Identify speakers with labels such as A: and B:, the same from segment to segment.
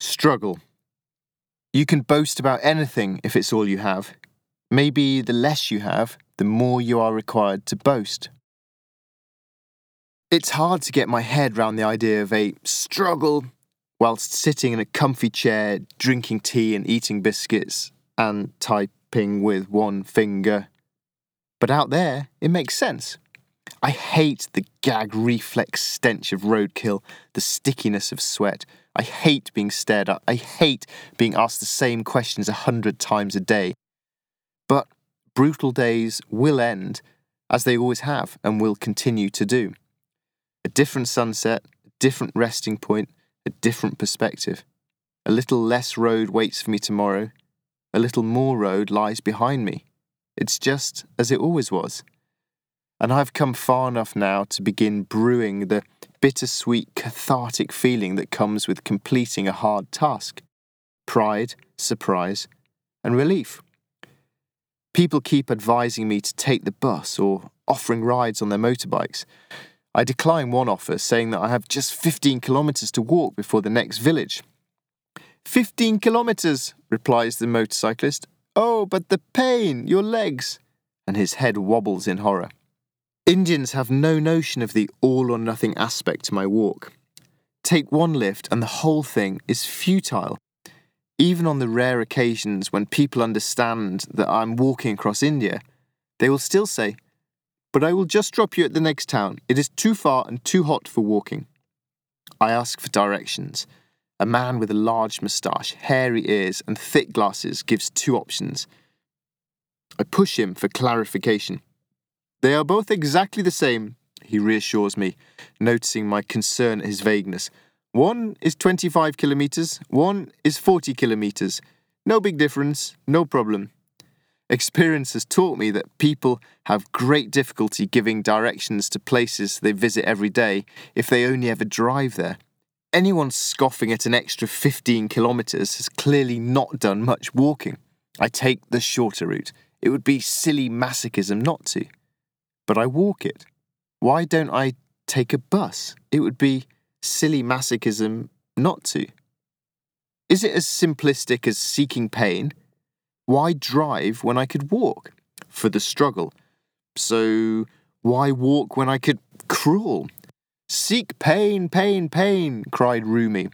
A: Struggle. You can boast about anything if it's all you have. Maybe the less you have, the more you are required to boast. It's hard to get my head round the idea of a struggle whilst sitting in a comfy chair, drinking tea and eating biscuits, and typing with one finger. But out there, it makes sense. I hate the gag reflex stench of roadkill, the stickiness of sweat. I hate being stared at. I hate being asked the same questions a hundred times a day. But brutal days will end, as they always have and will continue to do. A different sunset, a different resting point, a different perspective. A little less road waits for me tomorrow. A little more road lies behind me. It's just as it always was and I've come far enough now to begin brewing the bittersweet, cathartic feeling that comes with completing a hard task pride, surprise, and relief. People keep advising me to take the bus or offering rides on their motorbikes. I decline one offer, saying that I have just 15 kilometres to walk before the next village. 15 kilometres, replies the motorcyclist. Oh, but the pain, your legs. And his head wobbles in horror. Indians have no notion of the all or nothing aspect to my walk. Take one lift and the whole thing is futile. Even on the rare occasions when people understand that I'm walking across India, they will still say, But I will just drop you at the next town. It is too far and too hot for walking. I ask for directions. A man with a large moustache, hairy ears, and thick glasses gives two options. I push him for clarification. They are both exactly the same, he reassures me, noticing my concern at his vagueness. One is 25 kilometres, one is 40 kilometres. No big difference, no problem. Experience has taught me that people have great difficulty giving directions to places they visit every day if they only ever drive there. Anyone scoffing at an extra 15 kilometres has clearly not done much walking. I take the shorter route. It would be silly masochism not to but I walk it. Why don't I take a bus? It would be silly masochism not to. Is it as simplistic as seeking pain? Why drive when I could walk? For the struggle. So, why walk when I could crawl? Seek pain, pain, pain, cried Rumi.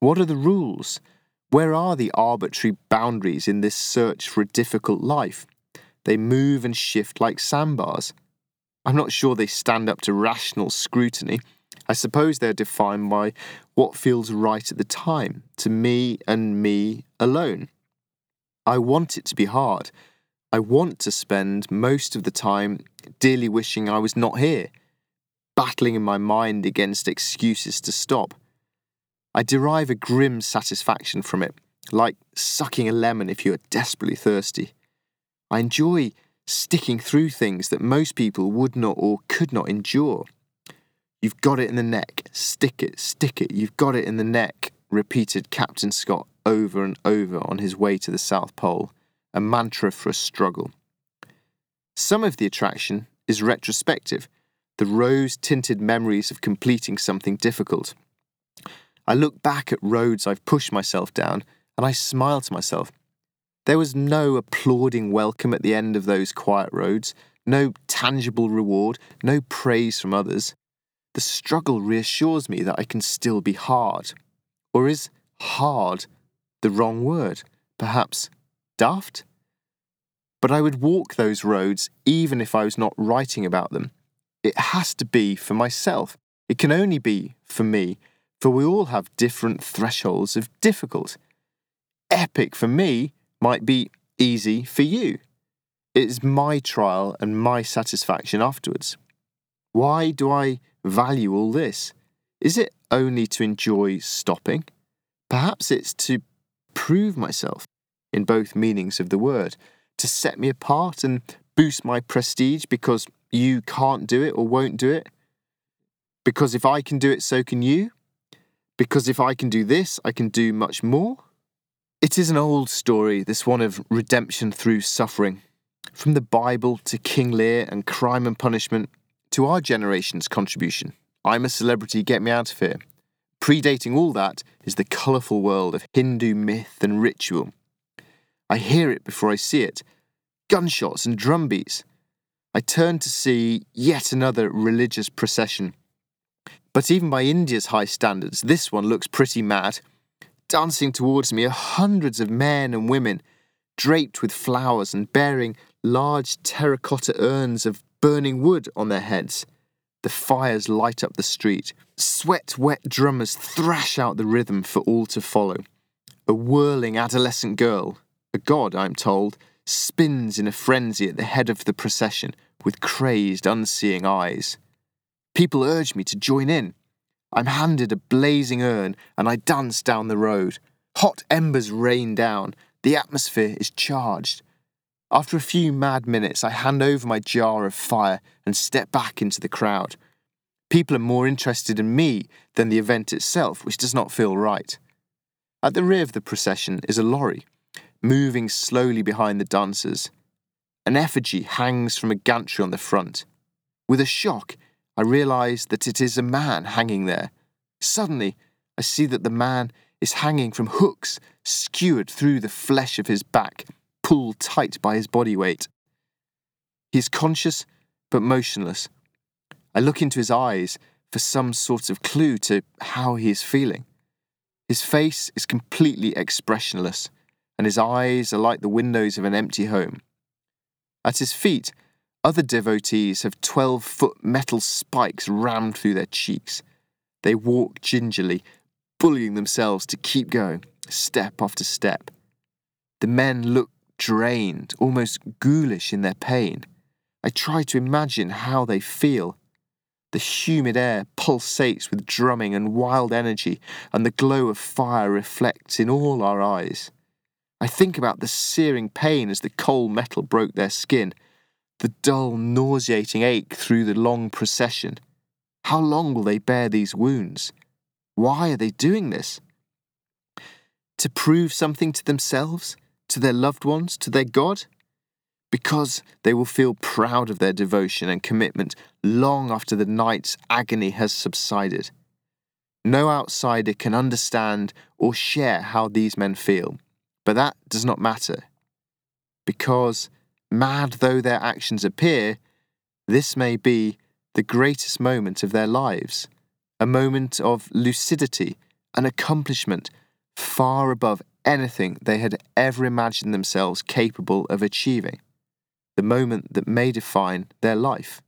A: What are the rules? Where are the arbitrary boundaries in this search for a difficult life? They move and shift like sandbars. I'm not sure they stand up to rational scrutiny. I suppose they're defined by what feels right at the time, to me and me alone. I want it to be hard. I want to spend most of the time dearly wishing I was not here, battling in my mind against excuses to stop. I derive a grim satisfaction from it, like sucking a lemon if you are desperately thirsty. I enjoy sticking through things that most people would not or could not endure. You've got it in the neck, stick it, stick it, you've got it in the neck, repeated Captain Scott over and over on his way to the South Pole, a mantra for a struggle. Some of the attraction is retrospective, the rose tinted memories of completing something difficult. I look back at roads I've pushed myself down and I smile to myself. There was no applauding welcome at the end of those quiet roads, no tangible reward, no praise from others. The struggle reassures me that I can still be hard. Or is hard the wrong word? Perhaps daft? But I would walk those roads even if I was not writing about them. It has to be for myself. It can only be for me, for we all have different thresholds of difficult. Epic for me might be easy for you. It's my trial and my satisfaction afterwards. Why do I value all this? Is it only to enjoy stopping? Perhaps it's to prove myself, in both meanings of the word, to set me apart and boost my prestige because you can't do it or won't do it. Because if I can do it, so can you. Because if I can do this, I can do much more. It is an old story, this one of redemption through suffering. From the Bible to King Lear and crime and punishment to our generation's contribution. I'm a celebrity, get me out of here. predating all that is the colourful world of Hindu myth and ritual. I hear it before I see it gunshots and drumbeats. I turn to see yet another religious procession. But even by India's high standards, this one looks pretty mad. Dancing towards me are hundreds of men and women, draped with flowers and bearing large terracotta urns of burning wood on their heads. The fires light up the street. Sweat wet drummers thrash out the rhythm for all to follow. A whirling adolescent girl, a god, I'm told, spins in a frenzy at the head of the procession with crazed, unseeing eyes. People urge me to join in. I'm handed a blazing urn and I dance down the road. Hot embers rain down. The atmosphere is charged. After a few mad minutes, I hand over my jar of fire and step back into the crowd. People are more interested in me than the event itself, which does not feel right. At the rear of the procession is a lorry, moving slowly behind the dancers. An effigy hangs from a gantry on the front. With a shock, I realise that it is a man hanging there. Suddenly, I see that the man is hanging from hooks skewered through the flesh of his back, pulled tight by his body weight. He is conscious but motionless. I look into his eyes for some sort of clue to how he is feeling. His face is completely expressionless, and his eyes are like the windows of an empty home. At his feet, other devotees have 12 foot metal spikes rammed through their cheeks. They walk gingerly, bullying themselves to keep going, step after step. The men look drained, almost ghoulish in their pain. I try to imagine how they feel. The humid air pulsates with drumming and wild energy, and the glow of fire reflects in all our eyes. I think about the searing pain as the cold metal broke their skin the dull, nauseating ache through the long procession. How long will they bear these wounds? Why are they doing this? To prove something to themselves, to their loved ones, to their God? Because they will feel proud of their devotion and commitment long after the night's agony has subsided. No outsider can understand or share how these men feel, but that does not matter. Because Mad though their actions appear, this may be the greatest moment of their lives, a moment of lucidity, an accomplishment far above anything they had ever imagined themselves capable of achieving, the moment that may define their life.